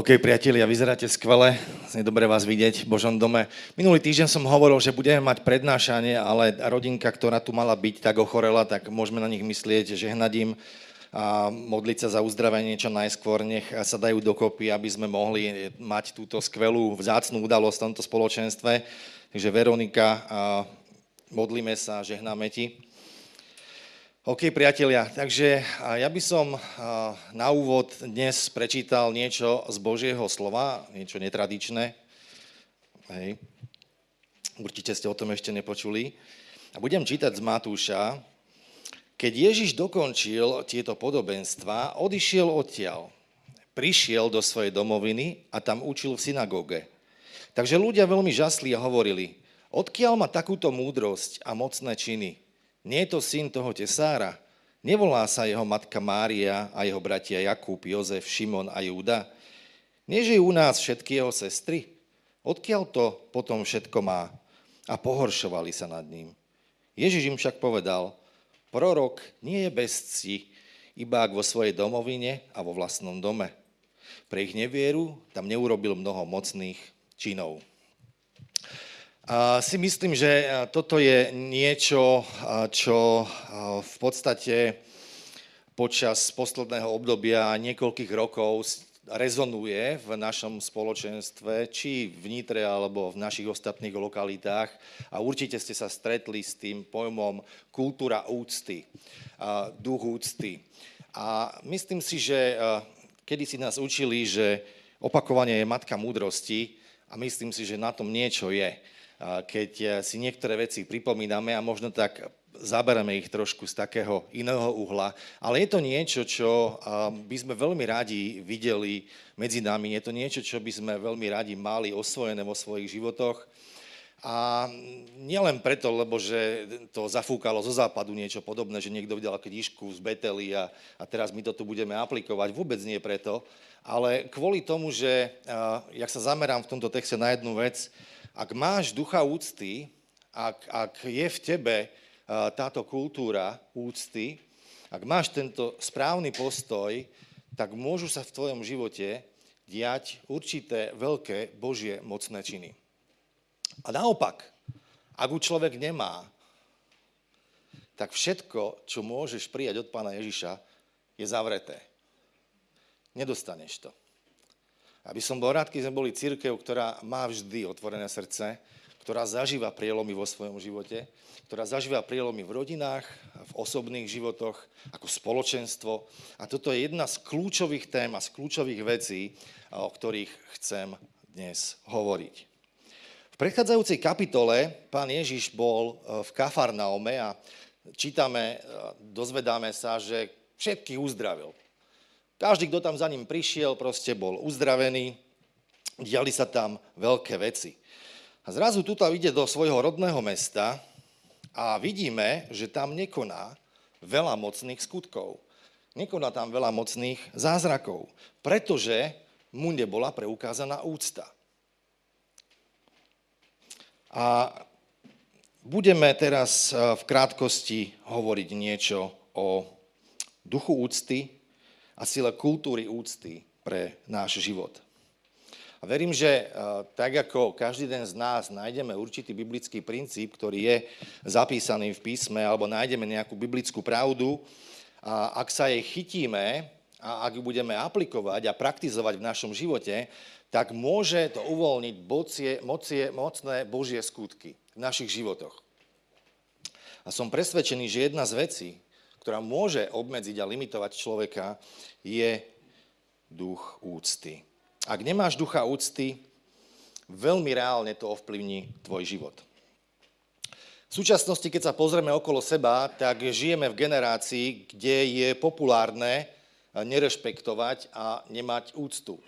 OK, priatelia, vyzeráte skvele, je dobre vás vidieť v Božom dome. Minulý týždeň som hovoril, že budeme mať prednášanie, ale rodinka, ktorá tu mala byť, tak ochorela, tak môžeme na nich myslieť, že hnadím a modliť sa za uzdravenie čo najskôr, nech sa dajú dokopy, aby sme mohli mať túto skvelú, vzácnú udalosť v tomto spoločenstve. Takže Veronika, modlíme sa, žehnáme ti. OK, priatelia, takže ja by som na úvod dnes prečítal niečo z Božieho slova, niečo netradičné. Hej. Určite ste o tom ešte nepočuli. A budem čítať z Matúša. Keď Ježiš dokončil tieto podobenstva, odišiel odtiaľ. Prišiel do svojej domoviny a tam učil v synagóge. Takže ľudia veľmi žasli a hovorili, odkiaľ má takúto múdrosť a mocné činy? Nie je to syn toho tesára? Nevolá sa jeho matka Mária a jeho bratia Jakub, Jozef, Šimon a Júda? Je u nás všetky jeho sestry? Odkiaľ to potom všetko má? A pohoršovali sa nad ním. Ježiš im však povedal, prorok nie je bez cti, iba ak vo svojej domovine a vo vlastnom dome. Pre ich nevieru tam neurobil mnoho mocných činov si myslím, že toto je niečo, čo v podstate počas posledného obdobia niekoľkých rokov rezonuje v našom spoločenstve, či v Nitre alebo v našich ostatných lokalitách. A určite ste sa stretli s tým pojmom kultúra úcty, duch úcty. A myslím si, že kedy si nás učili, že opakovanie je matka múdrosti a myslím si, že na tom niečo je keď eh, si niektoré veci pripomíname a možno tak zabereme ich trošku z takého iného uhla. Ale je to niečo, čo eh, by sme veľmi radi videli medzi nami. Je to niečo, čo by sme veľmi radi mali osvojené vo svojich životoch. A nielen preto, lebo že to zafúkalo zo západu niečo podobné, že niekto videl knižku z Betely a, a teraz my to tu budeme aplikovať. Vôbec nie preto, ale kvôli tomu, že, uh, jak sa zamerám v tomto texte na jednu vec, ak máš ducha úcty, ak, ak je v tebe táto kultúra úcty, ak máš tento správny postoj, tak môžu sa v tvojom živote diať určité veľké Božie mocné činy. A naopak, ak už človek nemá, tak všetko, čo môžeš prijať od pána Ježiša, je zavreté. Nedostaneš to. Aby som bol rád, keď sme boli církev, ktorá má vždy otvorené srdce, ktorá zažíva prielomy vo svojom živote, ktorá zažíva prielomy v rodinách, v osobných životoch, ako spoločenstvo. A toto je jedna z kľúčových tém a z kľúčových vecí, o ktorých chcem dnes hovoriť. V predchádzajúcej kapitole pán Ježiš bol e, v Kafarnaume a čítame, e, dozvedáme sa, že všetkých uzdravil. Každý, kto tam za ním prišiel, proste bol uzdravený, diali sa tam veľké veci. A zrazu tuto ide do svojho rodného mesta a vidíme, že tam nekoná veľa mocných skutkov. Nekoná tam veľa mocných zázrakov, pretože mu nebola preukázaná úcta. A budeme teraz eh, v krátkosti hovoriť niečo o duchu úcty, a sile kultúry úcty pre náš život. A verím, že tak ako každý den z nás nájdeme určitý biblický princíp, ktorý je zapísaný v písme, alebo nájdeme nejakú biblickú pravdu, a ak sa jej chytíme a ak ju budeme aplikovať a praktizovať v našom živote, tak môže to uvoľniť bocie, mocie, mocné Božie skutky v našich životoch. A som presvedčený, že jedna z vecí, ktorá môže obmedziť a limitovať človeka, je duch úcty. Ak nemáš ducha úcty, veľmi reálne to ovplyvní tvoj život. V súčasnosti, keď sa pozrieme okolo seba, tak žijeme v generácii, kde je populárne nerešpektovať a nemať úctu.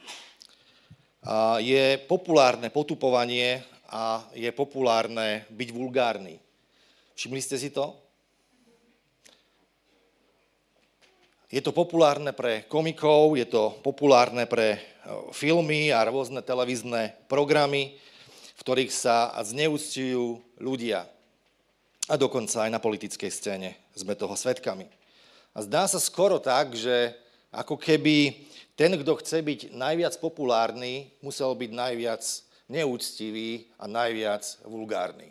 Je populárne potupovanie a je populárne byť vulgárny. Všimli ste si to? Je to populárne pre komikov, je to populárne pre e, filmy a rôzne televízne programy, v ktorých sa zneúctujú ľudia. A dokonca aj na politickej scéne sme toho svetkami. A zdá sa skoro tak, že Ako keby ten, kto chce byť najviac populárny, musel byť najviac neúctivý a najviac vulgárny.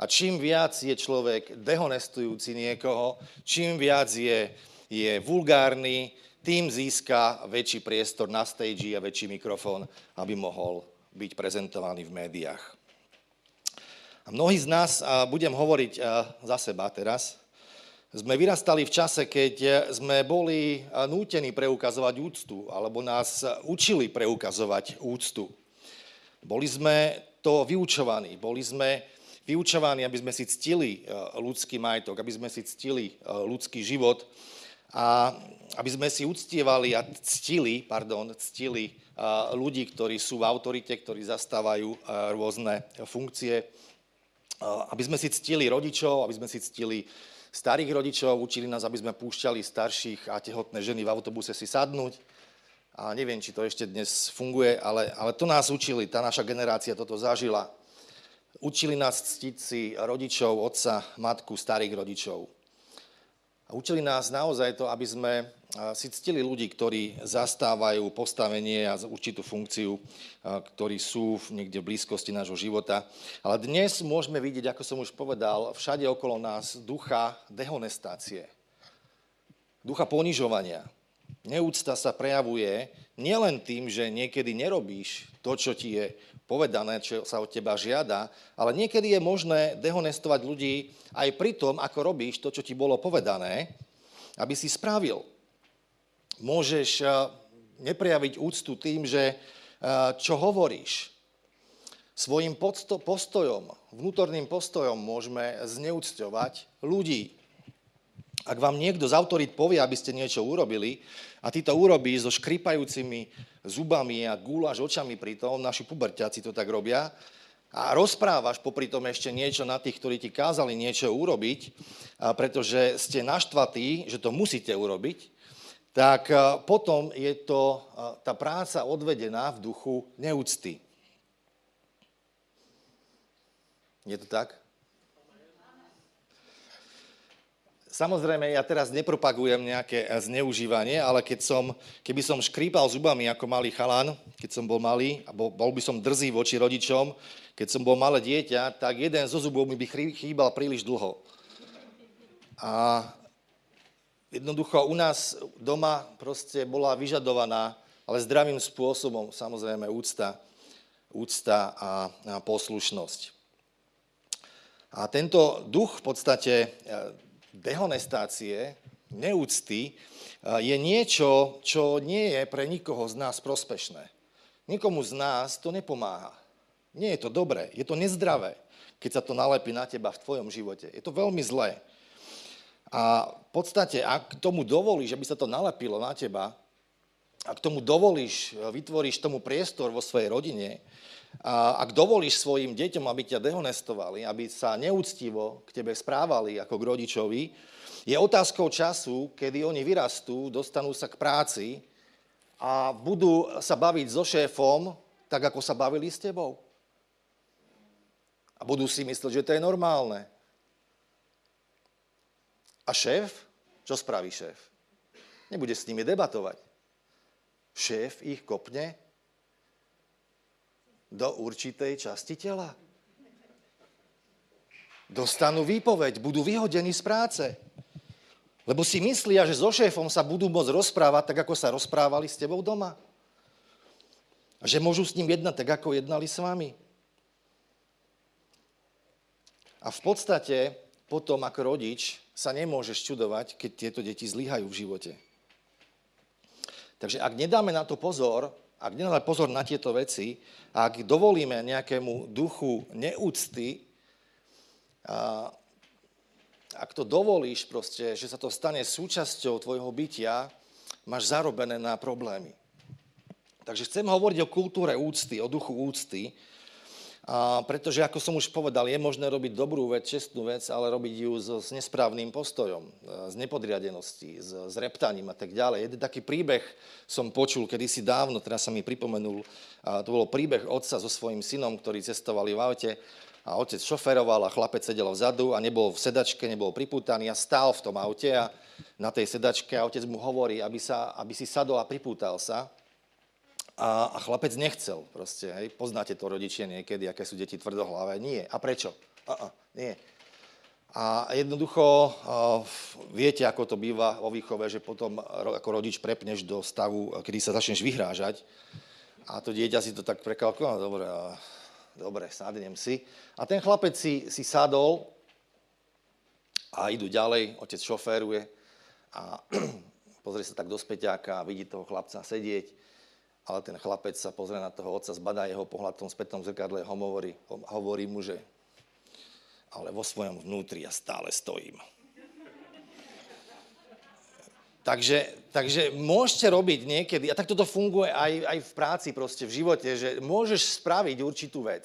A čím viac je človek dehonestujúci niekoho, čím viac je, je vulgárny, tým získa väčší priestor na stage a väčší mikrofón, aby mohol byť prezentovaný v médiách. A mnohí z nás, a budem hovoriť za seba teraz, sme vyrastali v čase, keď sme boli nútení preukazovať úctu, alebo nás učili preukazovať úctu. Boli sme to vyučovaní, boli sme vyučovaní, aby sme si ctili ľudský majetok, aby sme si ctili ľudský život a aby sme si uctievali a ctili, pardon, ctili ľudí, ktorí sú v autorite, ktorí zastávajú rôzne funkcie, aby sme si ctili rodičov, aby sme si ctili starých rodičov, učili nás, aby sme púšťali starších a tehotné ženy v autobuse si sadnúť. A neviem, či to ešte dnes funguje, ale, ale to nás učili, tá naša generácia toto zažila. Učili nás ctiť si rodičov, otca, matku, starých rodičov. A učili nás naozaj to, aby sme si ctili ľudí, ktorí zastávajú postavenie a určitú funkciu, ktorí sú niekde v blízkosti nášho života. Ale dnes môžeme vidieť, ako som už povedal, všade okolo nás ducha dehonestácie, ducha ponižovania. Neúcta sa prejavuje nielen tým, že niekedy nerobíš to, čo ti je povedané, čo sa od teba žiada, ale niekedy je možné dehonestovať ľudí aj pri tom, ako robíš to, čo ti bolo povedané, aby si spravil. Môžeš eh, neprejaviť úctu tým, že eh, čo hovoríš. Svojim postojom, vnútorným postojom môžeme zneúcťovať ľudí. Ak vám niekto z autorít povie, aby ste niečo urobili a ty to urobíš so škripajúcimi zubami a gúľaš očami pri tom, naši puberťaci to tak robia, a rozprávaš popri tom ešte niečo na tých, ktorí ti kázali niečo urobiť, pretože ste naštvatí, že to musíte urobiť, tak potom je to tá práca odvedená v duchu neúcty. Je to tak? Samozrejme, ja teraz nepropagujem nejaké zneužívanie, ale keď som, keby som škrípal zubami ako malý chalan, keď som bol malý, a bol, by som drzý voči rodičom, keď som bol malé dieťa, tak jeden zo zubov mi by chýbal príliš dlho. A jednoducho u nás doma proste bola vyžadovaná, ale zdravým spôsobom, samozrejme, úcta, úcta a, a poslušnosť. A tento duch v podstate dehonestácie, neúcty, je niečo, čo nie je pre nikoho z nás prospešné. Nikomu z nás to nepomáha. Nie je to dobré, je to nezdravé, keď sa to nalepí na teba v tvojom živote. Je to veľmi zlé. A v podstate, ak tomu dovolíš, aby sa to nalepilo na teba, ak tomu dovolíš, vytvoríš tomu priestor vo svojej rodine, a ak dovolíš svojim deťom, aby ťa dehonestovali, aby sa neúctivo k tebe správali ako k rodičovi, je otázkou času, kedy oni vyrastú, dostanú sa k práci a budú sa baviť so šéfom, tak ako sa bavili s tebou. A budú si myslieť, že to je normálne. A šéf? Čo spraví šéf? Nebude s nimi debatovať. Šéf ich kopne do určitej časti tela. Dostanú výpoveď, budú vyhodení z práce. Lebo si myslia, že so šéfom sa budú môcť rozprávať tak, ako sa rozprávali s tebou doma. A že môžu s ním jednať tak, ako jednali s vami. A v podstate potom ako rodič sa nemôžeš čudovať, keď tieto deti zlyhajú v živote. Takže ak nedáme na to pozor, ak nedáme pozor na tieto veci, ak dovolíme nejakému duchu neúcty, a ak to dovolíš proste, že sa to stane súčasťou tvojho bytia, máš zarobené na problémy. Takže chcem hovoriť o kultúre úcty, o duchu úcty, a pretože, ako som už povedal, je možné robiť dobrú vec, čestnú vec, ale robiť ju s, s nesprávnym postojom, z nepodriadenosti, s, s reptaním a tak ďalej. Jeden taký príbeh som počul kedysi dávno, teraz sa mi pripomenul, a to bolo príbeh otca so svojím synom, ktorí cestovali v aute a otec šoferoval a chlapec sedel vzadu a nebol v sedačke, nebol pripútaný a stál v tom aute a na tej sedačke a otec mu hovorí, aby, sa, aby si sadol a pripútal sa. A, a chlapec nechcel proste, hej. Poznáte to rodičia niekedy, aké sú deti tvrdohlavé. Nie. A prečo? A, a, nie. A jednoducho viete, ako to býva vo výchove, že potom ako rodič prepneš do stavu, kedy sa začneš vyhrážať a to dieťa si to tak prekalkuje, no dobre, dobre, sadnem si. A ten chlapec si, si sadol a idú ďalej, otec šoféruje a pozrie sa tak do späťáka a vidí toho chlapca sedieť, ale ten chlapec sa pozrie na toho otca, zbadá jeho pohľad v tom spätnom zrkadle hovorí, hovorí mu, že ale vo svojom vnútri ja stále stojím. Takže, takže môžete robiť niekedy, a tak toto funguje aj, aj v práci, proste v živote, že môžeš spraviť určitú vec,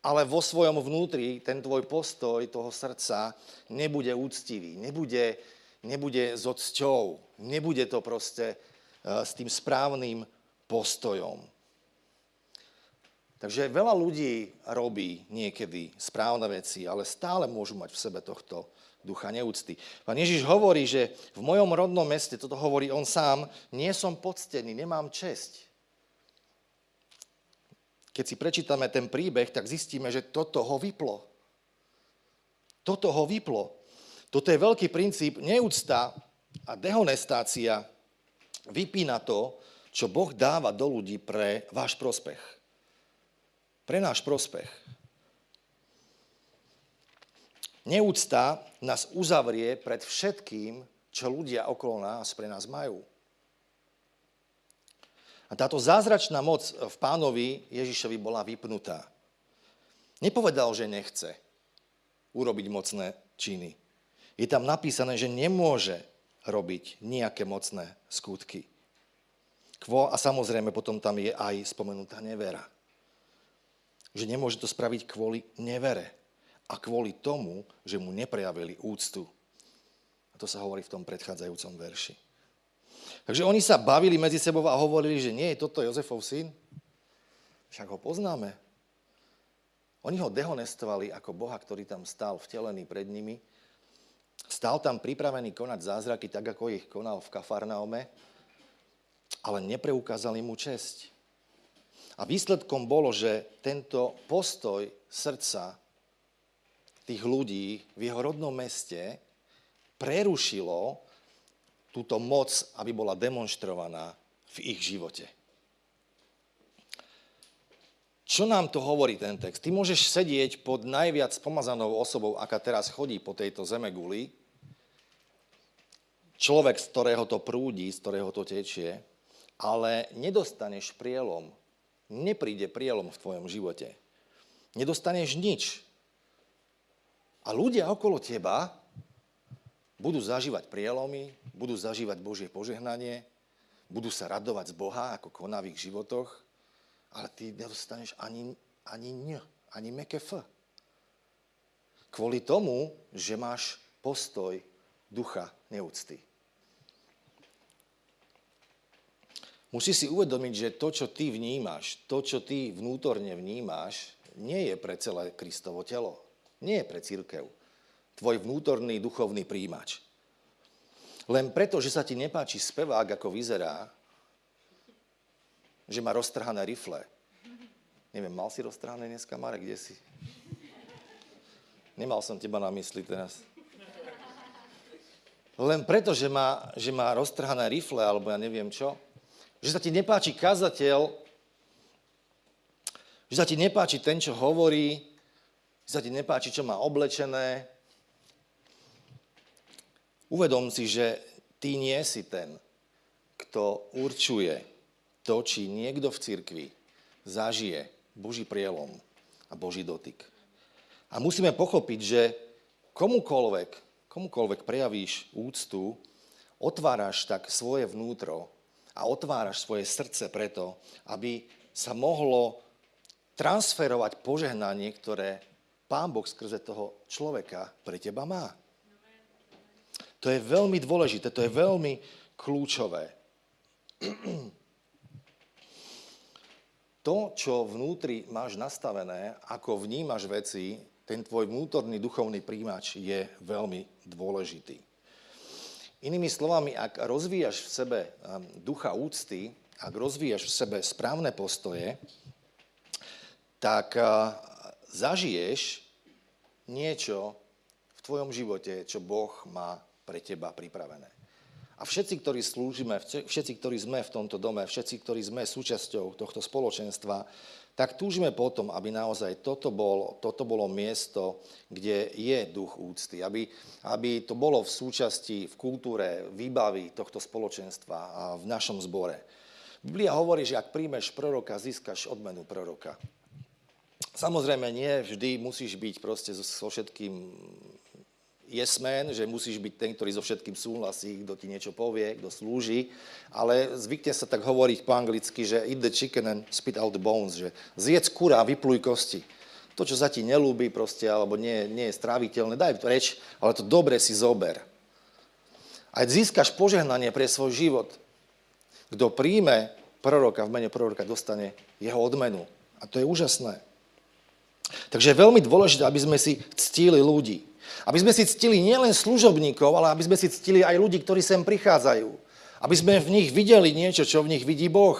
ale vo svojom vnútri ten tvoj postoj toho srdca nebude úctivý, nebude, nebude s odsťou, nebude to proste s tým správnym postojom. Takže veľa ľudí robí niekedy správne veci, ale stále môžu mať v sebe tohto ducha neúcty. Pán Ježiš hovorí, že v mojom rodnom meste, toto hovorí on sám, nie som poctený, nemám česť. Keď si prečítame ten príbeh, tak zistíme, že toto ho vyplo. Toto ho vyplo. Toto je veľký princíp. Neúcta a dehonestácia vypína to, čo Boh dáva do ľudí pre váš prospech pre náš prospech. Neúcta nás uzavrie pred všetkým, čo ľudia okolo nás pre nás majú. A táto zázračná moc v pánovi Ježišovi bola vypnutá. Nepovedal, že nechce urobiť mocné činy. Je tam napísané, že nemôže robiť nejaké mocné skutky. A samozrejme potom tam je aj spomenutá nevera že nemôže to spraviť kvôli nevere a kvôli tomu, že mu neprejavili úctu. A to sa hovorí v tom predchádzajúcom verši. Takže oni sa bavili medzi sebou a hovorili, že nie je toto Jozefov syn. Však ho poznáme. Oni ho dehonestovali ako Boha, ktorý tam stál vtelený pred nimi. Stál tam pripravený konať zázraky, tak ako ich konal v Kafarnaume, ale nepreukázali mu česť. A výsledkom bolo, že tento postoj srdca tých ľudí v jeho rodnom meste prerušilo túto moc, aby bola demonstrovaná v ich živote. Čo nám to hovorí ten text? Ty môžeš sedieť pod najviac pomazanou osobou, aká teraz chodí po tejto zeme guli, človek, z ktorého to prúdi, z ktorého to tečie, ale nedostaneš prielom nepríde prielom v tvojom živote. Nedostaneš nič. A ľudia okolo teba budú zažívať prielomy, budú zažívať Božie požehnanie, budú sa radovať z Boha, ako koná v ich životoch, ale ty nedostaneš ani, ani n, ani meké f. Kvôli tomu, že máš postoj ducha neúcty. Musíš si uvedomiť, že to, čo ty vnímaš, to, čo ty vnútorne vnímaš, nie je pre celé Kristovo telo. Nie je pre církev. Tvoj vnútorný duchovný príjimač. Len preto, že sa ti nepáči spevák, ako vyzerá, že má roztrhané rifle. Neviem, mal si roztrhané dneska, Marek, kde si? Nemal som teba na mysli teraz. Len preto, že má, že má roztrhané rifle, alebo ja neviem čo, že sa ti nepáči kazateľ, že sa ti nepáči ten, čo hovorí, že sa ti nepáči, čo má oblečené. Uvedom si, že ty nie si ten, kto určuje to, či niekto v cirkvi zažije Boží prielom a Boží dotyk. A musíme pochopiť, že komukoľvek, komukoľvek prejavíš úctu, otváraš tak svoje vnútro a otváraš svoje srdce preto, aby sa mohlo transferovať požehnanie, ktoré Pán Boh skrze toho človeka pre teba má. To je veľmi dôležité, to je veľmi kľúčové. To, čo vnútri máš nastavené, ako vnímaš veci, ten tvoj vnútorný duchovný príjimač je veľmi dôležitý. Inými slovami, ak rozvíjaš v sebe um, ducha úcty, ak rozvíjaš v sebe správne postoje, tak uh, zažiješ niečo v tvojom živote, čo Boh má pre teba pripravené. A všetci, ktorí slúžime, všetci, ktorí sme v tomto dome, všetci, ktorí sme súčasťou tohto spoločenstva, tak túžime potom, aby naozaj toto, bol, toto bolo miesto, kde je duch úcty, aby, aby to bolo v súčasti, v kultúre, výbavy tohto spoločenstva a v našom zbore. Biblia hovorí, že ak príjmeš proroka, získaš odmenu proroka. Samozrejme, nie vždy musíš byť proste so všetkým yes man, že musíš byť ten, ktorý so všetkým súhlasí, kto ti niečo povie, kto slúži, ale zvykne sa tak hovoriť po anglicky, že eat the chicken and spit out the bones, že zjedz kura a vypluj kosti. To, čo sa ti nelúbi proste, alebo nie, nie je stráviteľné, daj to reč, ale to dobre si zober. Aj získaš požehnanie pre svoj život. Kto príjme proroka, v mene proroka dostane jeho odmenu. A to je úžasné. Takže je veľmi dôležité, aby sme si ctili ľudí. Aby sme si ctili nielen služobníkov, ale aby sme si ctili aj ľudí, ktorí sem prichádzajú. Aby sme v nich videli niečo, čo v nich vidí Boh.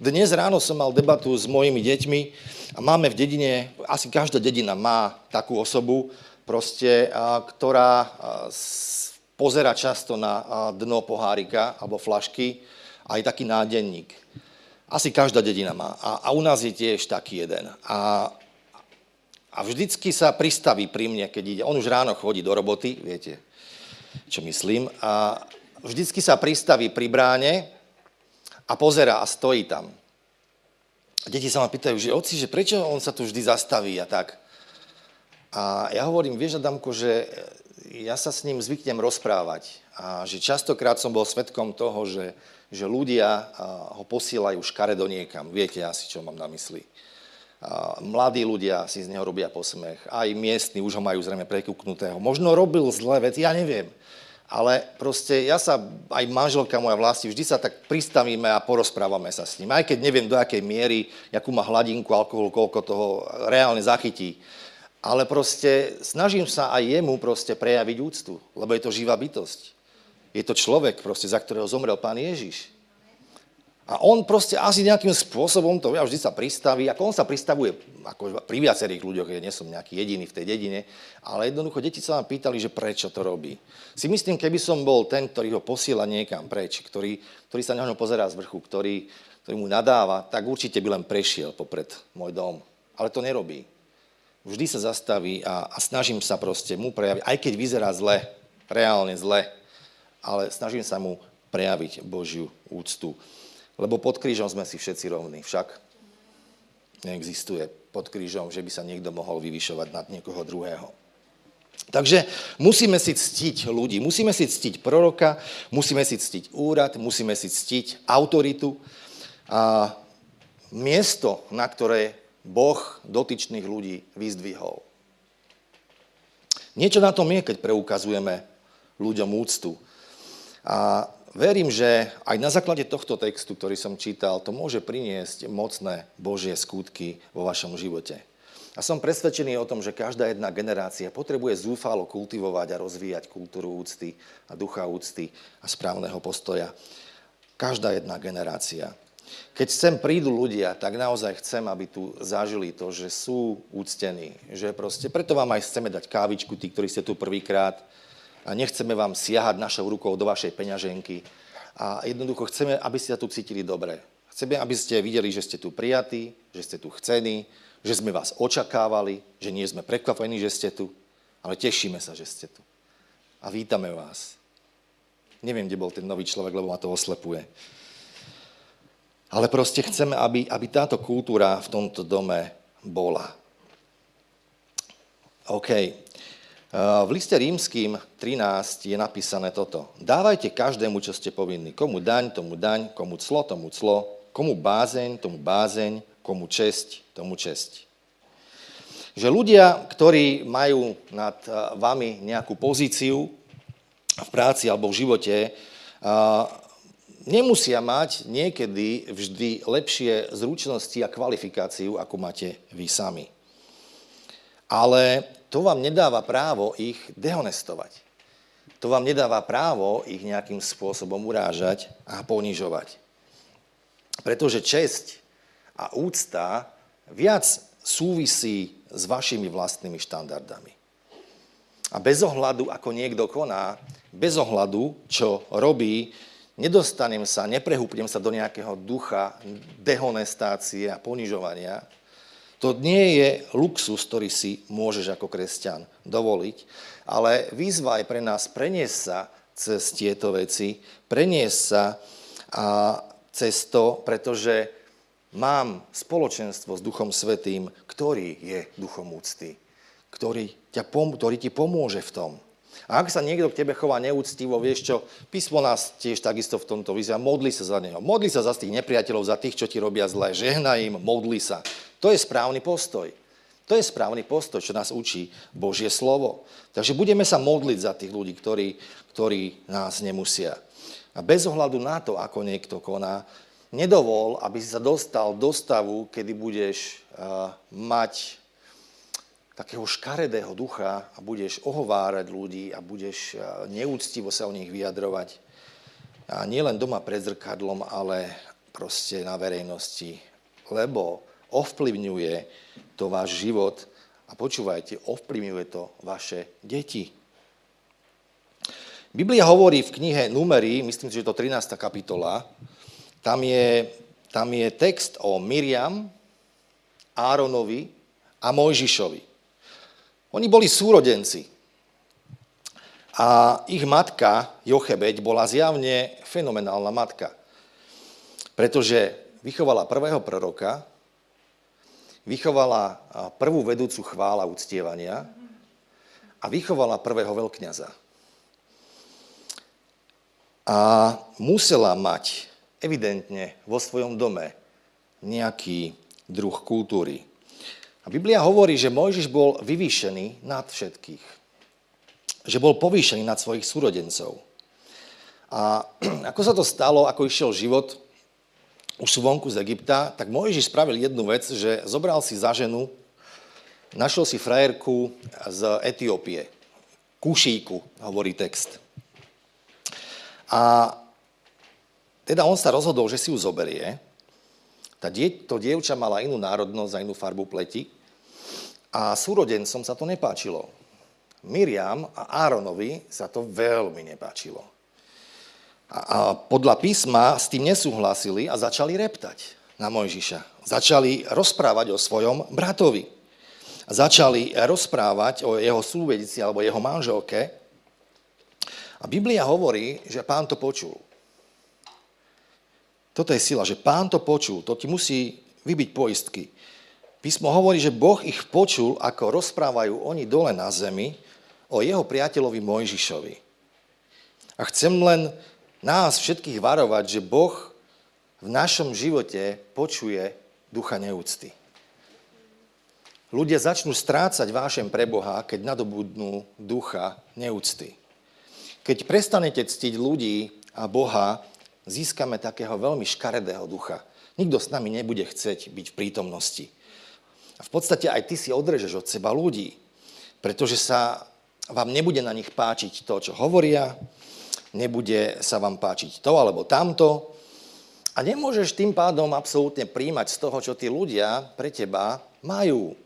Dnes ráno som mal debatu s mojimi deťmi a máme v dedine, asi každá dedina má takú osobu, proste, ktorá pozera často na dno pohárika alebo flašky, aj taký nádenník. Asi každá dedina má. A, a u nás je tiež taký jeden. A a vždycky sa pristaví pri mne, keď ide. On už ráno chodí do roboty, viete, čo myslím. A vždycky sa pristaví pri bráne a pozera a stojí tam. Deti sa ma pýtajú, že oci, že prečo on sa tu vždy zastaví a tak. A ja hovorím, vieš, Adamko, že ja sa s ním zvyknem rozprávať. A že častokrát som bol svetkom toho, že, že ľudia ho posílajú škaredo niekam. Viete asi, čo mám na mysli mladí ľudia si z neho robia posmech, aj miestni už ho majú zrejme prekúknutého. Možno robil zlé veci, ja neviem. Ale proste ja sa, aj manželka moja vlasti, vždy sa tak pristavíme a porozprávame sa s ním. Aj keď neviem do akej miery, akú má hladinku alkoholu, koľko toho reálne zachytí. Ale proste snažím sa aj jemu proste prejaviť úctu, lebo je to živá bytosť. Je to človek proste, za ktorého zomrel pán Ježiš. A on proste asi nejakým spôsobom to ja vždy sa pristaví, ako on sa pristavuje ako pri viacerých ľuďoch, ja nie som nejaký jediný v tej dedine, ale jednoducho deti sa vám pýtali, že prečo to robí. Si myslím, keby som bol ten, ktorý ho posiela niekam preč, ktorý, ktorý sa na ňo pozerá z vrchu, ktorý, ktorý mu nadáva, tak určite by len prešiel popred môj dom. Ale to nerobí. Vždy sa zastaví a, a snažím sa proste mu prejaviť, aj keď vyzerá zle, reálne zle, ale snažím sa mu prejaviť Božiu úctu. Lebo pod krížom sme si všetci rovní. Však neexistuje pod krížom, že by sa niekto mohol vyvyšovať nad niekoho druhého. Takže musíme si ctiť ľudí, musíme si ctiť proroka, musíme si ctiť úrad, musíme si ctiť autoritu a miesto, na ktoré Boh dotyčných ľudí vyzdvihol. Niečo na tom je, keď preukazujeme ľuďom úctu. A verím, že aj na základe tohto textu, ktorý som čítal, to môže priniesť mocné Božie skutky vo vašom živote. A som presvedčený o tom, že každá jedna generácia potrebuje zúfalo kultivovať a rozvíjať kultúru úcty a ducha úcty a správneho postoja. Každá jedna generácia. Keď sem prídu ľudia, tak naozaj chcem, aby tu zažili to, že sú úctení. Že proste, preto vám aj chceme dať kávičku, tí, ktorí ste tu prvýkrát, a nechceme vám siahať našou rukou do vašej peňaženky. A jednoducho chceme, aby ste sa tu cítili dobre. Chceme, aby ste videli, že ste tu prijatí, že ste tu chcení, že sme vás očakávali, že nie sme prekvapení, že ste tu, ale tešíme sa, že ste tu. A vítame vás. Neviem, kde bol ten nový človek, lebo ma to oslepuje. Ale proste chceme, aby, aby táto kultúra v tomto dome bola. OK. Eh, v liste rímským 13 je napísané toto. Dávajte každému, čo ste povinní. Komu daň, tomu daň, komu clo, tomu clo, komu bázeň, tomu bázeň, komu česť, tomu česť. Že ľudia, ktorí majú nad eh, vami nejakú pozíciu v práci alebo v živote, eh, nemusia mať niekedy vždy lepšie zručnosti a kvalifikáciu, ako máte vy sami. Ale to vám nedáva právo ich dehonestovať. To vám nedáva právo ich nejakým spôsobom urážať a ponižovať. Pretože česť a úcta viac súvisí s vašimi vlastnými štandardami. A bez ohľadu, ako niekto koná, bez ohľadu, čo robí, nedostanem sa, neprehúpnem sa do nejakého ducha dehonestácie a ponižovania, to nie je luxus, ktorý si môžeš ako kresťan dovoliť, ale výzva je pre nás preniesť sa cez tieto veci, preniesť sa a cez to, pretože mám spoločenstvo s Duchom Svetým, ktorý je Duchom úcty, ktorý, ťa, ktorý ti pomôže v tom. A ak sa niekto k tebe chová neúctivo, vieš čo, písmo nás tiež takisto v tomto vyzýva, modli sa za neho. Modli sa za tých nepriateľov, za tých, čo ti robia zlé. Žehnaj im, modli sa. To je správny postoj. To je správny postoj, čo nás učí Božie slovo. Takže budeme sa modliť za tých ľudí, ktorí, ktorí nás nemusia. A bez ohľadu na to, ako niekto koná, nedovol, aby si sa dostal do stavu, kedy budeš uh, mať takého škaredého ducha a budeš ohovárať ľudí a budeš uh, neúctivo sa o nich vyjadrovať. A nielen doma pred zrkadlom, ale proste na verejnosti. Lebo ovplyvňuje to váš život a počúvajte, ovplyvňuje to vaše deti. Biblia hovorí v knihe Numery, myslím že to 13. kapitola, tam je, tam je text o Miriam, Áronovi a Mojžišovi. Oni boli súrodenci. A ich matka, Jochebeď, bola zjavne fenomenálna matka. Pretože vychovala prvého proroka, vychovala prvú vedúcu chvála uctievania a vychovala prvého veľkňaza. A musela mať evidentne vo svojom dome nejaký druh kultúry. A Biblia hovorí, že Mojžiš bol vyvýšený nad všetkých. Že bol povýšený nad svojich súrodencov. A ako sa to stalo, ako išiel život, už sú vonku z Egypta, tak Mojžiš spravil jednu vec, že zobral si za ženu, našiel si frajerku z Etiópie. Kušíku, hovorí text. A teda on sa rozhodol, že si ju zoberie. Tá die, to dievča mala inú národnosť a inú farbu pleti. A súrodencom sa to nepáčilo. Miriam a Áronovi sa to veľmi nepáčilo a podľa písma s tým nesúhlasili a začali reptať na Mojžiša. Začali rozprávať o svojom bratovi. Začali rozprávať o jeho súvedici alebo jeho manželke. A Biblia hovorí, že pán to počul. Toto je sila, že pán to počul. To ti musí vybiť poistky. Písmo hovorí, že Boh ich počul, ako rozprávajú oni dole na zemi o jeho priateľovi Mojžišovi. A chcem len nás všetkých varovať, že Boh v našom živote počuje ducha neúcty. Ľudia začnú strácať vášem pre Boha, keď nadobudnú ducha neúcty. Keď prestanete ctiť ľudí a Boha, získame takého veľmi škaredého ducha. Nikto s nami nebude chceť byť v prítomnosti. A v podstate aj ty si odrežeš od seba ľudí, pretože sa vám nebude na nich páčiť to, čo hovoria, nebude sa vám páčiť to alebo tamto. A nemôžeš tým pádom absolútne príjmať z toho, čo tí ľudia pre teba majú.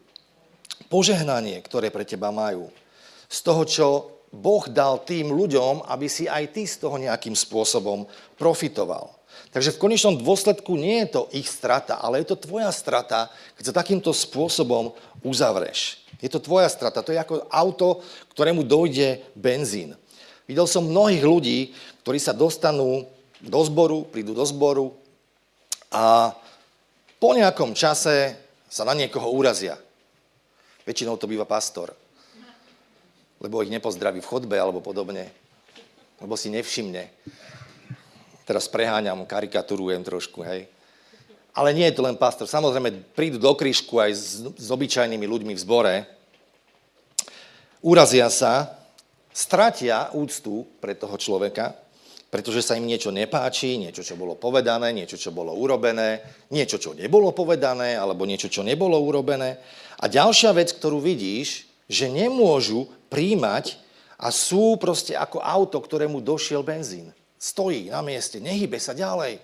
Požehnanie, ktoré pre teba majú. Z toho, čo Boh dal tým ľuďom, aby si aj ty z toho nejakým spôsobom profitoval. Takže v konečnom dôsledku nie je to ich strata, ale je to tvoja strata, keď sa takýmto spôsobom uzavreš. Je to tvoja strata. To je ako auto, ktorému dojde benzín. Videl som mnohých ľudí, ktorí sa dostanú do zboru, prídu do zboru a po nejakom čase sa na niekoho urazia. Väčšinou to býva pastor. Lebo ich nepozdraví v chodbe alebo podobne. Lebo si nevšimne. Teraz preháňam, karikaturujem trošku, hej. Ale nie je to len pastor. Samozrejme, prídu do krížku aj s, s obyčajnými ľuďmi v zbore. Urazia sa, stratia úctu pre toho človeka, pretože sa im niečo nepáči, niečo, čo bolo povedané, niečo, čo bolo urobené, niečo, čo nebolo povedané, alebo niečo, čo nebolo urobené. A ďalšia vec, ktorú vidíš, že nemôžu príjmať a sú proste ako auto, ktorému došiel benzín. Stojí na mieste, nehybe sa ďalej.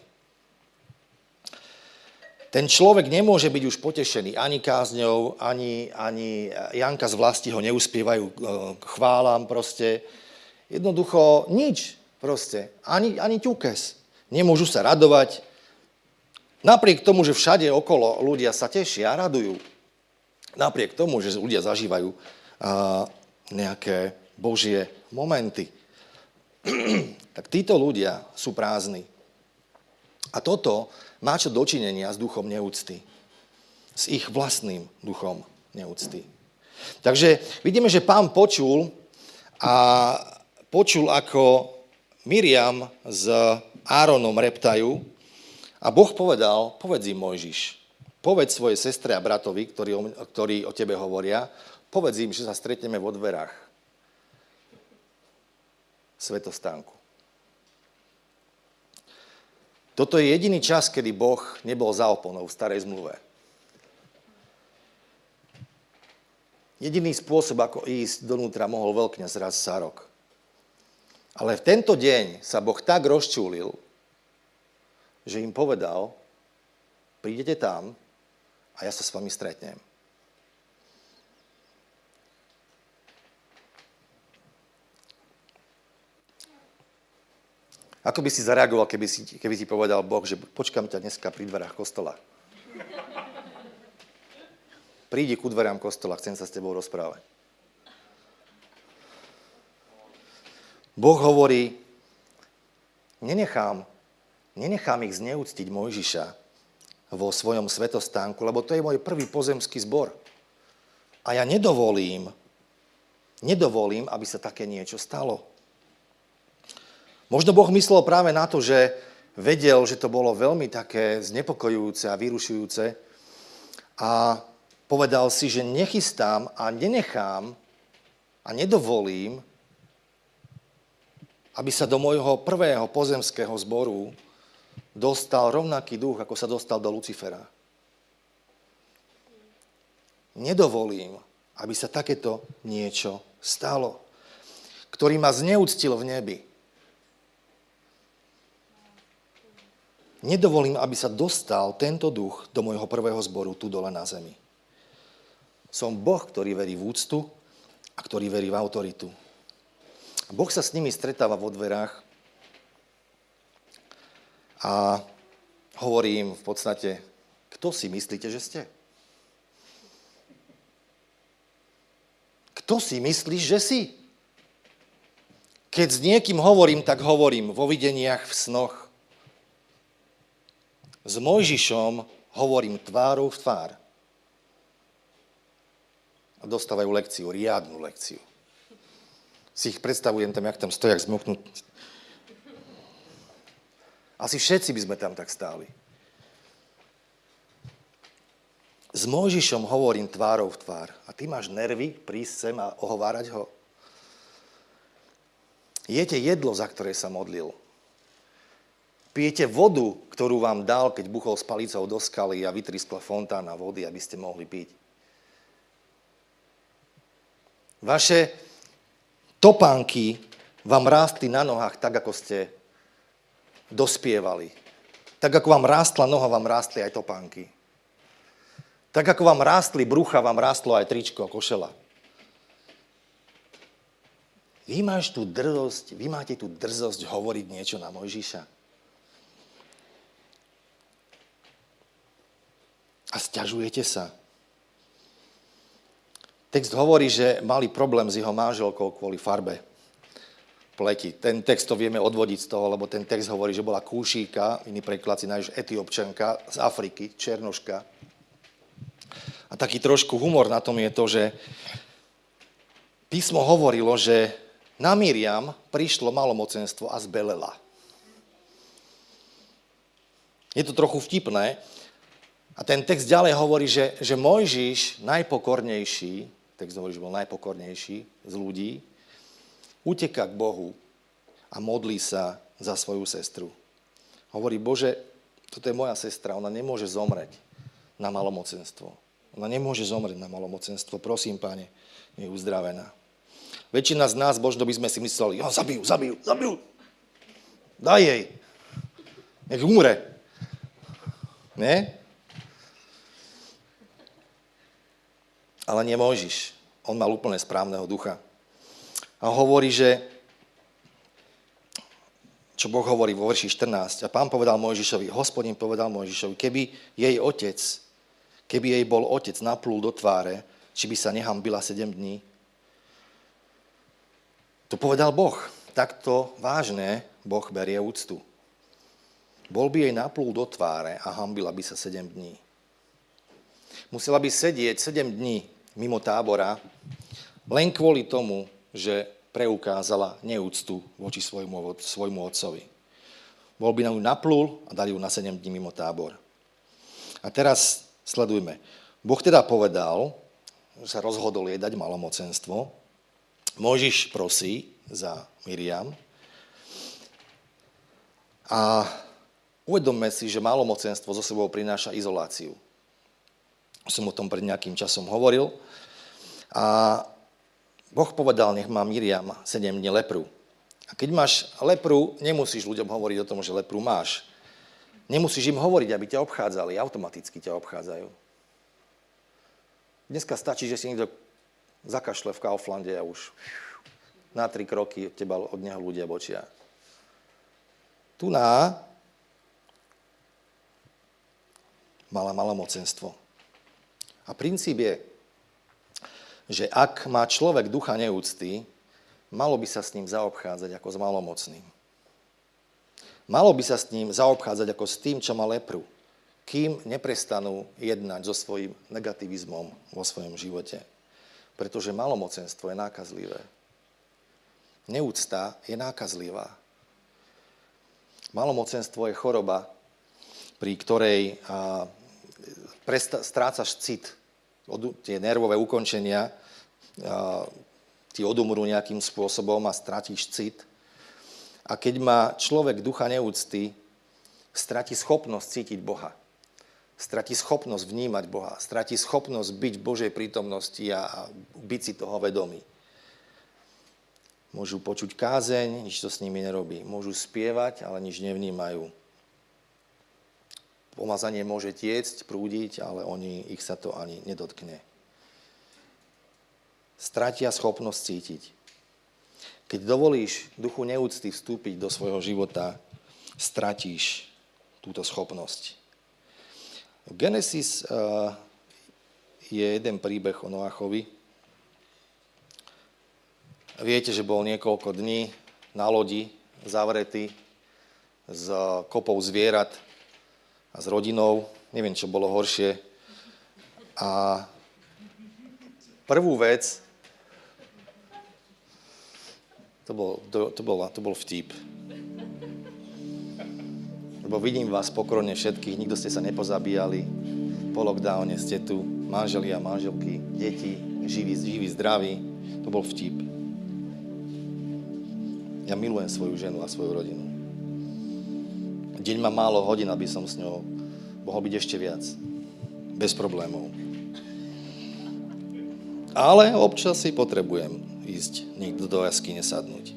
Ten človek nemôže byť už potešený ani kázňou, ani, ani Janka z vlasti ho neuspievajú e, chválam proste. Jednoducho nič. Proste. Ani, ani ťukes. Nemôžu sa radovať. Napriek tomu, že všade okolo ľudia sa tešia a radujú. Napriek tomu, že ľudia zažívajú uh, nejaké božie momenty. tak títo ľudia sú prázdni. A toto má čo dočinenia s duchom neúcty. S ich vlastným duchom neúcty. Takže vidíme, že pán počul a počul, ako Miriam s Áronom reptajú a Boh povedal, povedz im Mojžiš, povedz svojej sestre a bratovi, ktorí, ktorí o tebe hovoria, povedz im, že sa stretneme vo dverách svetostánku. Toto je jediný čas, kedy Boh nebol za oponou v starej zmluve. Jediný spôsob, ako ísť donútra, mohol veľkňaz raz za rok. Ale v tento deň sa Boh tak rozčúlil, že im povedal, prídete tam a ja sa s vami stretnem. Ako by si zareagoval, keby si, keby si povedal Boh, že počkám ťa dneska pri dverách kostola. Prídi ku dverám kostola, chcem sa s tebou rozprávať. Boh hovorí, nenechám, nenechám ich zneúctiť Mojžiša vo svojom svetostánku, lebo to je môj prvý pozemský zbor. A ja nedovolím, nedovolím, aby sa také niečo stalo. Možno Boh myslel práve na to, že vedel, že to bolo veľmi také znepokojujúce a vyrušujúce a povedal si, že nechystám a nenechám a nedovolím, aby sa do môjho prvého pozemského zboru dostal rovnaký duch, ako sa dostal do Lucifera. Nedovolím, aby sa takéto niečo stalo, ktorý ma zneúctil v nebi. Nedovolím, aby sa dostal tento duch do môjho prvého zboru tu dole na zemi. Som Boh, ktorý verí v úctu a ktorý verí v autoritu. Boh sa s nimi stretáva vo dverách a hovorí im v podstate, kto si myslíte, že ste? Kto si myslíš, že si? Keď s niekým hovorím, tak hovorím vo videniach, v snoch. S Mojžišom hovorím tvárou v tvár. A dostávajú lekciu, riadnu lekciu si ich predstavujem tam, jak tam stoja, jak. Asi všetci by sme tam tak stáli. S Mojžišom hovorím tvárou v tvár. A ty máš nervy prísť sem a ohovárať ho? Jete jedlo, za ktoré sa modlil. Pijete vodu, ktorú vám dal, keď buchol s palicou do skaly a vytriskla fontána vody, aby ste mohli piť. Vaše topánky vám rástli na nohách tak, ako ste dospievali. Tak, ako vám rástla noha, vám rástli aj topánky. Tak, ako vám rástli brucha, vám rástlo aj tričko, košela. Vy máš tú drzosť, vy máte tú drzosť hovoriť niečo na Mojžiša. A stiažujete sa. Text hovorí, že mali problém s jeho manželkou kvôli farbe pleti. Ten text to vieme odvodiť z toho, lebo ten text hovorí, že bola kúšíka, iný preklad si nájdeš etiopčanka z Afriky, černoška. A taký trošku humor na tom je to, že písmo hovorilo, že na Miriam prišlo malomocenstvo a zbelela. Je to trochu vtipné. A ten text ďalej hovorí, že, že Mojžiš, najpokornejší, text hovorí, že bol najpokornejší z ľudí, uteká k Bohu a modlí sa za svoju sestru. Hovorí, Bože, toto je moja sestra, ona nemôže zomrieť na malomocenstvo. Ona nemôže zomrieť na malomocenstvo. Prosím, páne, je uzdravená. Väčšina z nás, možno by sme si mysleli, jo, zabijú, zabijú, zabijú. Daj jej. Nech umre. Nie? Ale nemôžiš. On mal úplne správneho ducha. A hovorí, že čo Boh hovorí vo verši 14. A pán povedal Mojžišovi, hospodin povedal Mojžišovi, keby jej otec, keby jej bol otec naplul do tváre, či by sa nehambila 7 dní. To povedal Boh. Takto vážne Boh berie úctu. Bol by jej naplul do tváre a hambila by sa 7 dní. Musela by sedieť 7 dní mimo tábora len kvôli tomu, že preukázala neúctu voči svojmu, svojmu otcovi. Bol by na ňu naplul a dali ju na 7 dní mimo tábor. A teraz sledujme. Boh teda povedal, že sa rozhodol jej dať malomocenstvo. Mojžiš prosí za Miriam. A uvedomme si, že malomocenstvo zo sebou prináša izoláciu. Som o tom pred nejakým časom hovoril. A Boh povedal, nech má Miriam 7 dní lepru. A keď máš lepru, nemusíš ľuďom hovoriť o tom, že lepru máš. Nemusíš im hovoriť, aby ťa obchádzali, automaticky ťa obchádzajú. Dneska stačí, že si niekto zakašle v Kauflande a už na tri kroky od teba od neho ľudia bočia. Tu na mala malomocenstvo. A princíp je, že ak má človek ducha neúcty, malo by sa s ním zaobchádzať ako s malomocným. Malo by sa s ním zaobchádzať ako s tým, čo má lepru, kým neprestanú jednať so svojím negativizmom vo svojom živote. Pretože malomocenstvo je nákazlivé. Neúcta je nákazlivá. Malomocenstvo je choroba, pri ktorej strácaš cit, tie nervové ukončenia ti odumrú nejakým spôsobom a stratíš cit. A keď má človek ducha neúcty, stratí schopnosť cítiť Boha. Stratí schopnosť vnímať Boha. Stratí schopnosť byť v Božej prítomnosti a byť si toho vedomý. Môžu počuť kázeň, nič to s nimi nerobí. Môžu spievať, ale nič nevnímajú. Pomazanie môže tiecť, prúdiť, ale oni, ich sa to ani nedotkne stratia schopnosť cítiť. Keď dovolíš duchu neúcty vstúpiť do svojho života, stratíš túto schopnosť. V Genesis uh, je jeden príbeh o Noachovi. Viete, že bol niekoľko dní na lodi zavretý s kopou zvierat a s rodinou. Neviem, čo bolo horšie. A prvú vec, to bol, to, to, bol, to bol vtip. Lebo vidím vás pokorne všetkých, nikto ste sa nepozabíjali. Po lockdowne ste tu, manželia, manželky, deti, živí, živí, zdraví. To bol vtip. Ja milujem svoju ženu a svoju rodinu. Deň má málo hodín, aby som s ňou mohol byť ešte viac. Bez problémov. Ale občas si potrebujem ísť niekto do jasky nesadnúť.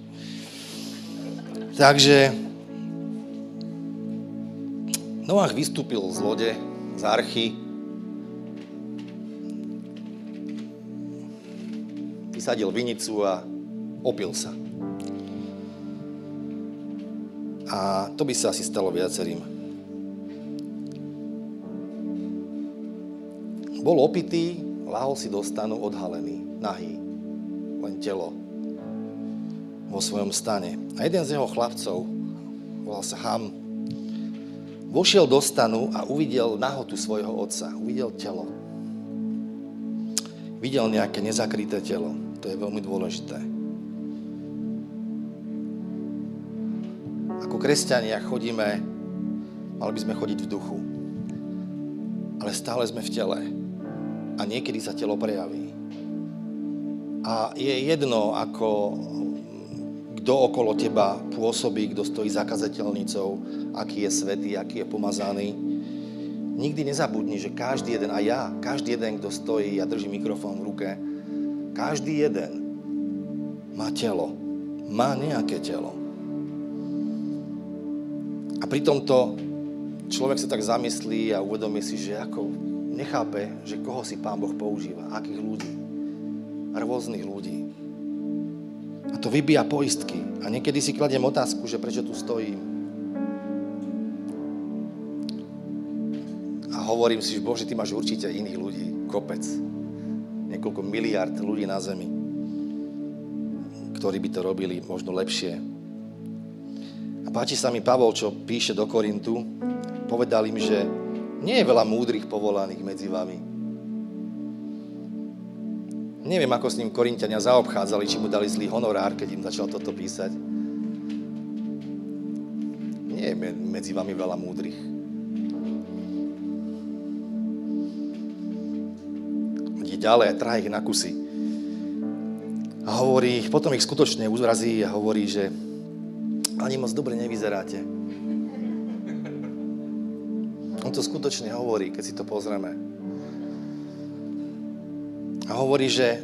Takže Noach vystúpil z lode, z archy, vysadil vinicu a opil sa. A to by sa asi stalo viacerým. Bol opitý, lahol si do stanu odhalený, nahý len telo vo svojom stane. A jeden z jeho chlapcov, volal sa Ham, vošiel do stanu a uvidel nahotu svojho otca. Uvidel telo. Videl nejaké nezakryté telo. To je veľmi dôležité. Kresťania chodíme, mali by sme chodiť v duchu. Ale stále sme v tele. A niekedy sa telo prejaví. A je jedno, ako, kto okolo teba pôsobí, kto stojí za kazateľnicou, aký je svetý, aký je pomazaný. Nikdy nezabudni, že každý jeden, a ja, každý jeden, kto stojí a drží mikrofón v ruke, každý jeden má telo, má nejaké telo. A pri tomto človek sa tak zamyslí a uvedomí si, že ako nechápe, že koho si Pán Boh používa, akých ľudí, rôznych ľudí. A to vybíja poistky. A niekedy si kladiem otázku, že prečo tu stojím. A hovorím si, že Bože, Ty máš určite iných ľudí, kopec. Niekoľko miliard ľudí na zemi, ktorí by to robili možno lepšie. Páči sa mi Pavol, čo píše do Korintu, povedal im, že nie je veľa múdrych povolaných medzi vami. Neviem, ako s ním Korintiania zaobchádzali, či mu dali zlý honorár, keď im začal toto písať. Nie je medzi vami veľa múdrych. Ide ďalej a ich na kusy. A hovorí, potom ich skutočne uzrazí a hovorí, že ani moc dobre nevyzeráte. On to skutočne hovorí, keď si to pozrieme. A hovorí, že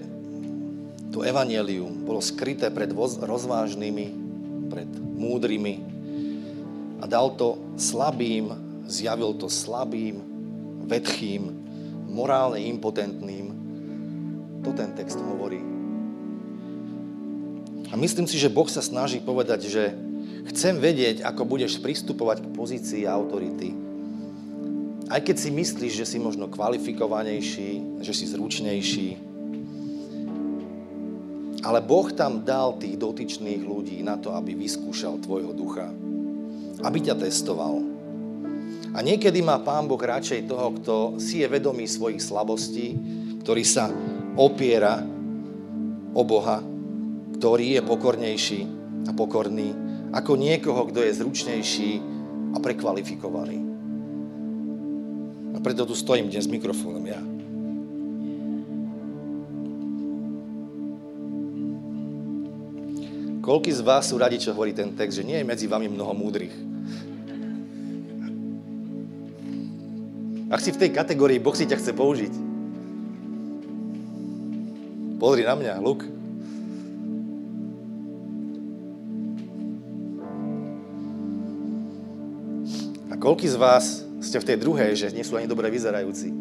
to evanelium bolo skryté pred rozvážnymi, pred múdrymi a dal to slabým, zjavil to slabým, vetchým, morálne impotentným. To ten text hovorí. A myslím si, že Boh sa snaží povedať, že chcem vedieť, ako budeš pristupovať k pozícii autority aj keď si myslíš, že si možno kvalifikovanejší, že si zručnejší, ale Boh tam dal tých dotyčných ľudí na to, aby vyskúšal tvojho ducha. Aby ťa testoval. A niekedy má Pán Boh radšej toho, kto si je vedomý svojich slabostí, ktorý sa opiera o Boha, ktorý je pokornejší a pokorný, ako niekoho, kto je zručnejší a prekvalifikovaný. A preto tu stojím dnes s mikrofónom ja. Koľký z vás sú radi, čo hovorí ten text, že nie je medzi vami mnoho múdrych? Ak si v tej kategórii, Boh si ťa chce použiť. Pozri na mňa, Luk. A koľký z vás ste v tej druhej, že nie sú ani dobre vyzerajúci.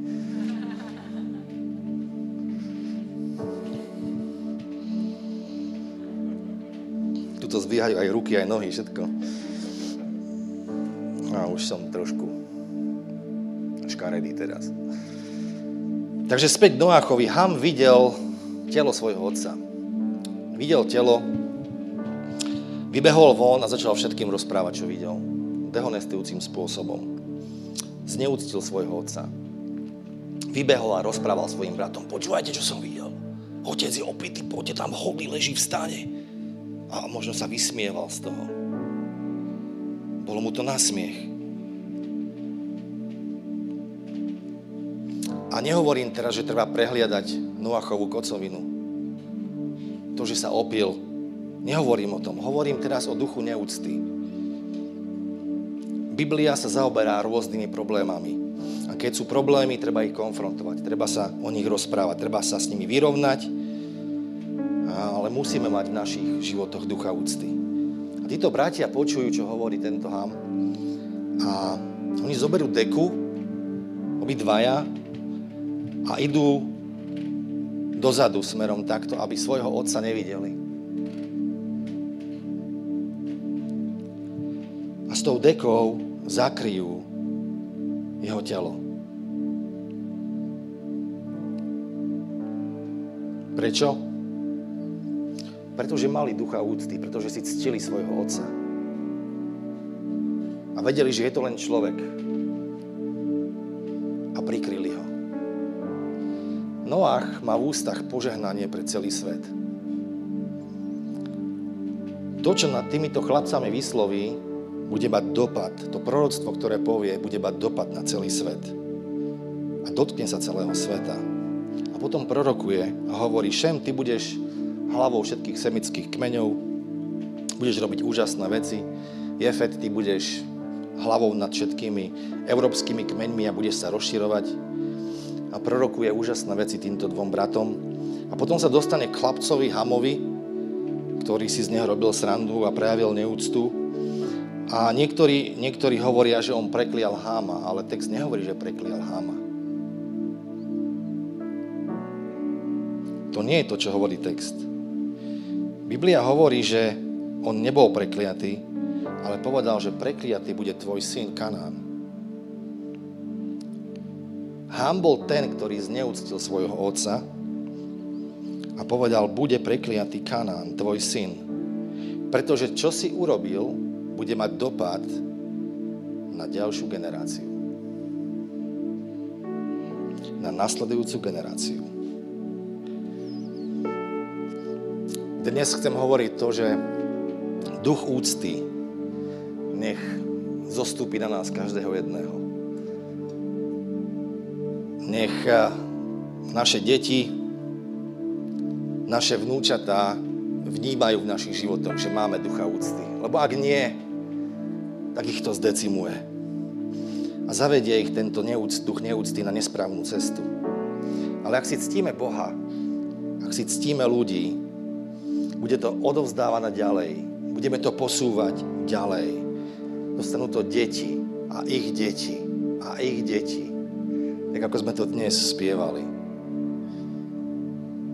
Tuto zvíhajú aj ruky, aj nohy, všetko. A už som trošku škaredý teraz. Takže späť Noáchovi. Ham videl telo svojho otca. Videl telo, vybehol von a začal všetkým rozprávať, čo videl. Dehonestujúcim spôsobom zneúctil svojho otca. Vybehol a rozprával svojim bratom. Počúvajte, čo som videl. Otec je opitý, poďte tam holý, leží v stane. A možno sa vysmieval z toho. Bolo mu to nasmiech. A nehovorím teraz, že treba prehliadať Noachovú kocovinu. To, že sa opil. Nehovorím o tom. Hovorím teraz o duchu neúcty Biblia sa zaoberá rôznymi problémami. A keď sú problémy, treba ich konfrontovať, treba sa o nich rozprávať, treba sa s nimi vyrovnať, ale musíme mať v našich životoch ducha úcty. A títo bratia počujú, čo hovorí tento Ham a oni zoberú deku, obidvaja, a idú dozadu smerom takto, aby svojho otca nevideli. A s tou dekou zakryjú jeho telo. Prečo? Pretože mali ducha úcty, pretože si ctili svojho otca. A vedeli, že je to len človek. A prikryli ho. Noach má v ústach požehnanie pre celý svet. To, čo nad týmito chlapcami vysloví, bude mať dopad, to proroctvo, ktoré povie, bude mať dopad na celý svet. A dotkne sa celého sveta. A potom prorokuje a hovorí, Šem, ty budeš hlavou všetkých semických kmeňov, Budeš robiť úžasné veci. Jefet, ty budeš hlavou nad všetkými európskymi kmeňmi a budeš sa rozširovať. A prorokuje úžasné veci týmto dvom bratom. A potom sa dostane k chlapcovi Hamovi, ktorý si z neho robil srandu a prejavil neúctu. A niektorí, niektorí hovoria, že on preklial Háma, ale text nehovorí, že preklial Háma. To nie je to, čo hovorí text. Biblia hovorí, že on nebol prekliatý, ale povedal, že prekliatý bude tvoj syn Kanán. Hám bol ten, ktorý zneúctil svojho otca a povedal, bude prekliatý Kanán, tvoj syn. Pretože čo si urobil, bude mať dopad na ďalšiu generáciu. Na nasledujúcu generáciu. Dnes chcem hovoriť to, že duch úcty nech zostúpi na nás každého jedného. Nech eh, naše deti, naše vnúčatá vnímajú v našich životoch, že máme ducha úcty. Lebo ak nie, tak ich to zdecimuje. A zavedie ich tento neúct, duch neúcty na nesprávnu cestu. Ale ak si ctíme Boha, ak si ctíme ľudí, bude to odovzdávané ďalej. Budeme to posúvať ďalej. Dostanú to deti a ich deti a ich deti. Tak ako sme to dnes spievali.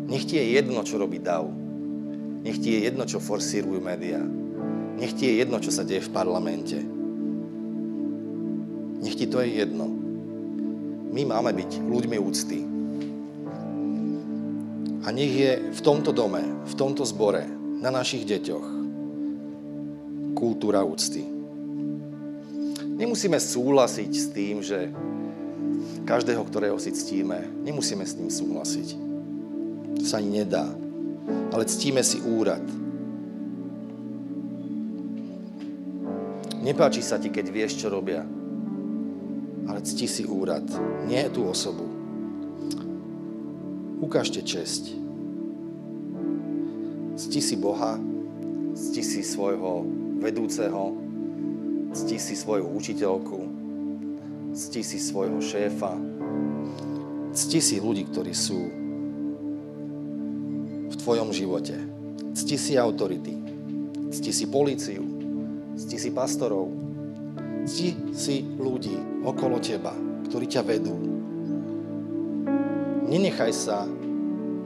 Nech ti je jedno, čo robí DAO. Nech ti je jedno, čo forsírujú médiá. Nech ti je jedno, čo sa deje v parlamente. Nech ti to je jedno. My máme byť ľuďmi úcty. A nech je v tomto dome, v tomto zbore, na našich deťoch kultúra úcty. Nemusíme súhlasiť s tým, že každého, ktorého si ctíme, nemusíme s ním súhlasiť. To sa ani nedá. Ale ctíme si úrad. Nepáči sa ti, keď vieš, čo robia. Ale cti si úrad. Nie tú osobu. Ukážte česť. Cti si Boha, cti si svojho vedúceho, cti si svoju učiteľku, cti si svojho šéfa, cti si ľudí, ktorí sú v tvojom živote. Cti si autority, cti si policiu, cti si pastorov, cti si ľudí okolo teba, ktorí ťa vedú. Nenechaj sa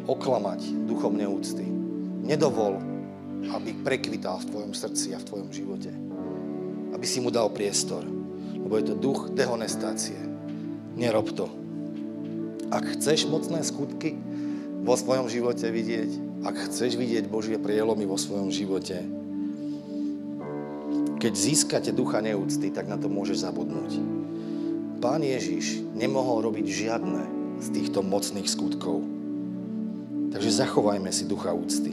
oklamať duchom neúcty. Nedovol, aby prekvital v tvojom srdci a v tvojom živote aby si mu dal priestor. Lebo je to duch dehonestácie. Nerob to. Ak chceš mocné skutky vo svojom živote vidieť, ak chceš vidieť Božie prielomy vo svojom živote, keď získate ducha neúcty, tak na to môžeš zabudnúť. Pán Ježiš nemohol robiť žiadne z týchto mocných skutkov. Takže zachovajme si ducha úcty.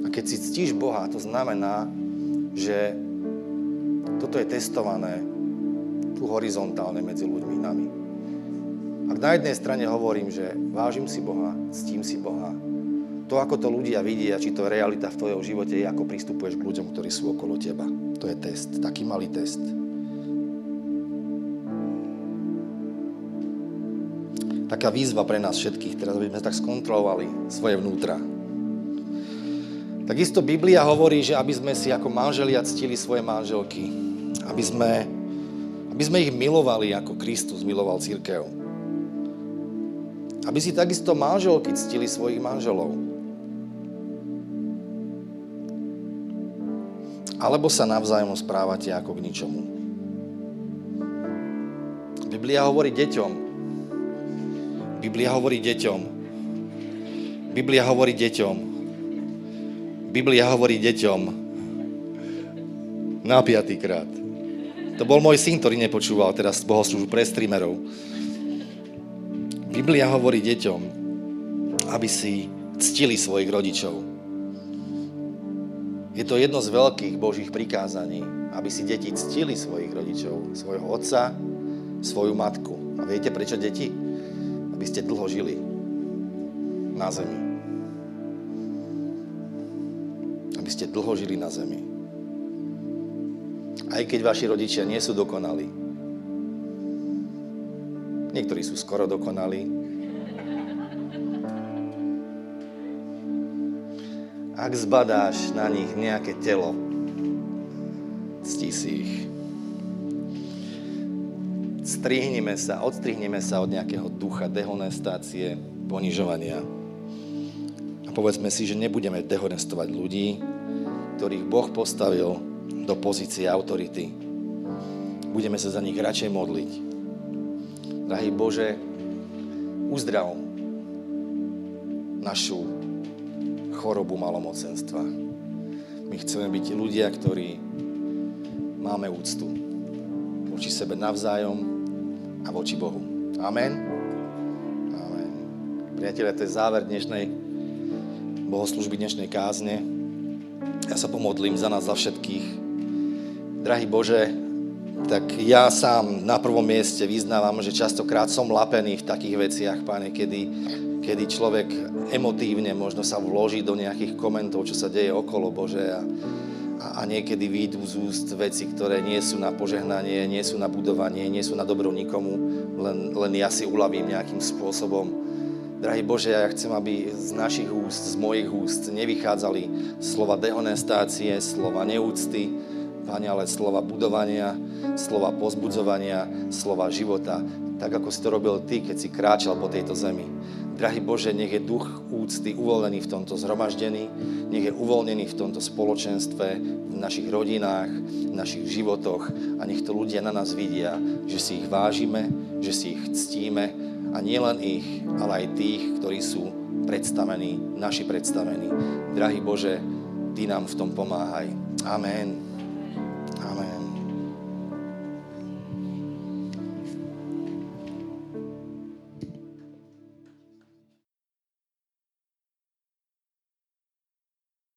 A keď si ctíš Boha, to znamená, že toto je testované tu horizontálne medzi ľuďmi, nami. Ak na jednej strane hovorím, že vážim si Boha, ctím si Boha, to, ako to ľudia vidia, či to realita v tvojom živote, je, ako pristupuješ k ľuďom, ktorí sú okolo teba. To je test, taký malý test. Taká výzva pre nás všetkých, teraz aby sme tak skontrolovali svoje vnútra. Takisto Biblia hovorí, že aby sme si ako manželia ctili svoje manželky aby sme, aby sme ich milovali, ako Kristus miloval církev. Aby si takisto manželky ctili svojich manželov. Alebo sa navzájom správate ako k ničomu. Biblia hovorí deťom. Biblia hovorí deťom. Biblia hovorí deťom. Biblia hovorí deťom. Na piatýkrát. To bol môj syn, ktorý nepočúval teraz bohoslúžbu pre streamerov. Biblia hovorí deťom, aby si ctili svojich rodičov. Je to jedno z veľkých Božích prikázaní, aby si deti ctili svojich rodičov, svojho otca, svoju matku. A viete prečo deti? Aby ste dlho žili na zemi. Aby ste dlho žili na zemi. Aj keď vaši rodičia nie sú dokonalí. Niektorí sú skoro dokonalí. Ak zbadáš na nich nejaké telo, ctí si ich. Strihneme sa, odstrihneme sa od nejakého ducha dehonestácie, ponižovania. A povedzme si, že nebudeme dehonestovať ľudí, ktorých Boh postavil do pozície autority. Budeme sa za nich radšej modliť. Drahý Bože, uzdrav našu chorobu malomocenstva. My chceme byť ľudia, ktorí máme úctu voči sebe navzájom a voči Bohu. Amen. Amen. Priatelia, to je záver dnešnej bohoslužby, dnešnej kázne. Ja sa pomodlím za nás, za všetkých. Drahý Bože, tak ja sám na prvom mieste vyznávam, že častokrát som lapený v takých veciach, páne, kedy, kedy človek emotívne možno sa vloží do nejakých komentov, čo sa deje okolo Bože a, a niekedy výjdu z úst veci, ktoré nie sú na požehnanie, nie sú na budovanie, nie sú na dobro nikomu, len, len ja si uľavím nejakým spôsobom. Drahý Bože, ja chcem, aby z našich úst, z mojich úst nevychádzali slova dehonestácie, slova neúcty, Pane, ale slova budovania, slova pozbudzovania, slova života, tak ako si to robil Ty, keď si kráčal po tejto zemi. Drahý Bože, nech je duch úcty uvoľnený v tomto zhromaždení, nech je uvoľnený v tomto spoločenstve, v našich rodinách, v našich životoch a nech to ľudia na nás vidia, že si ich vážime, že si ich ctíme a nielen ich, ale aj tých, ktorí sú predstavení, naši predstavení. Drahý Bože, Ty nám v tom pomáhaj. Amen.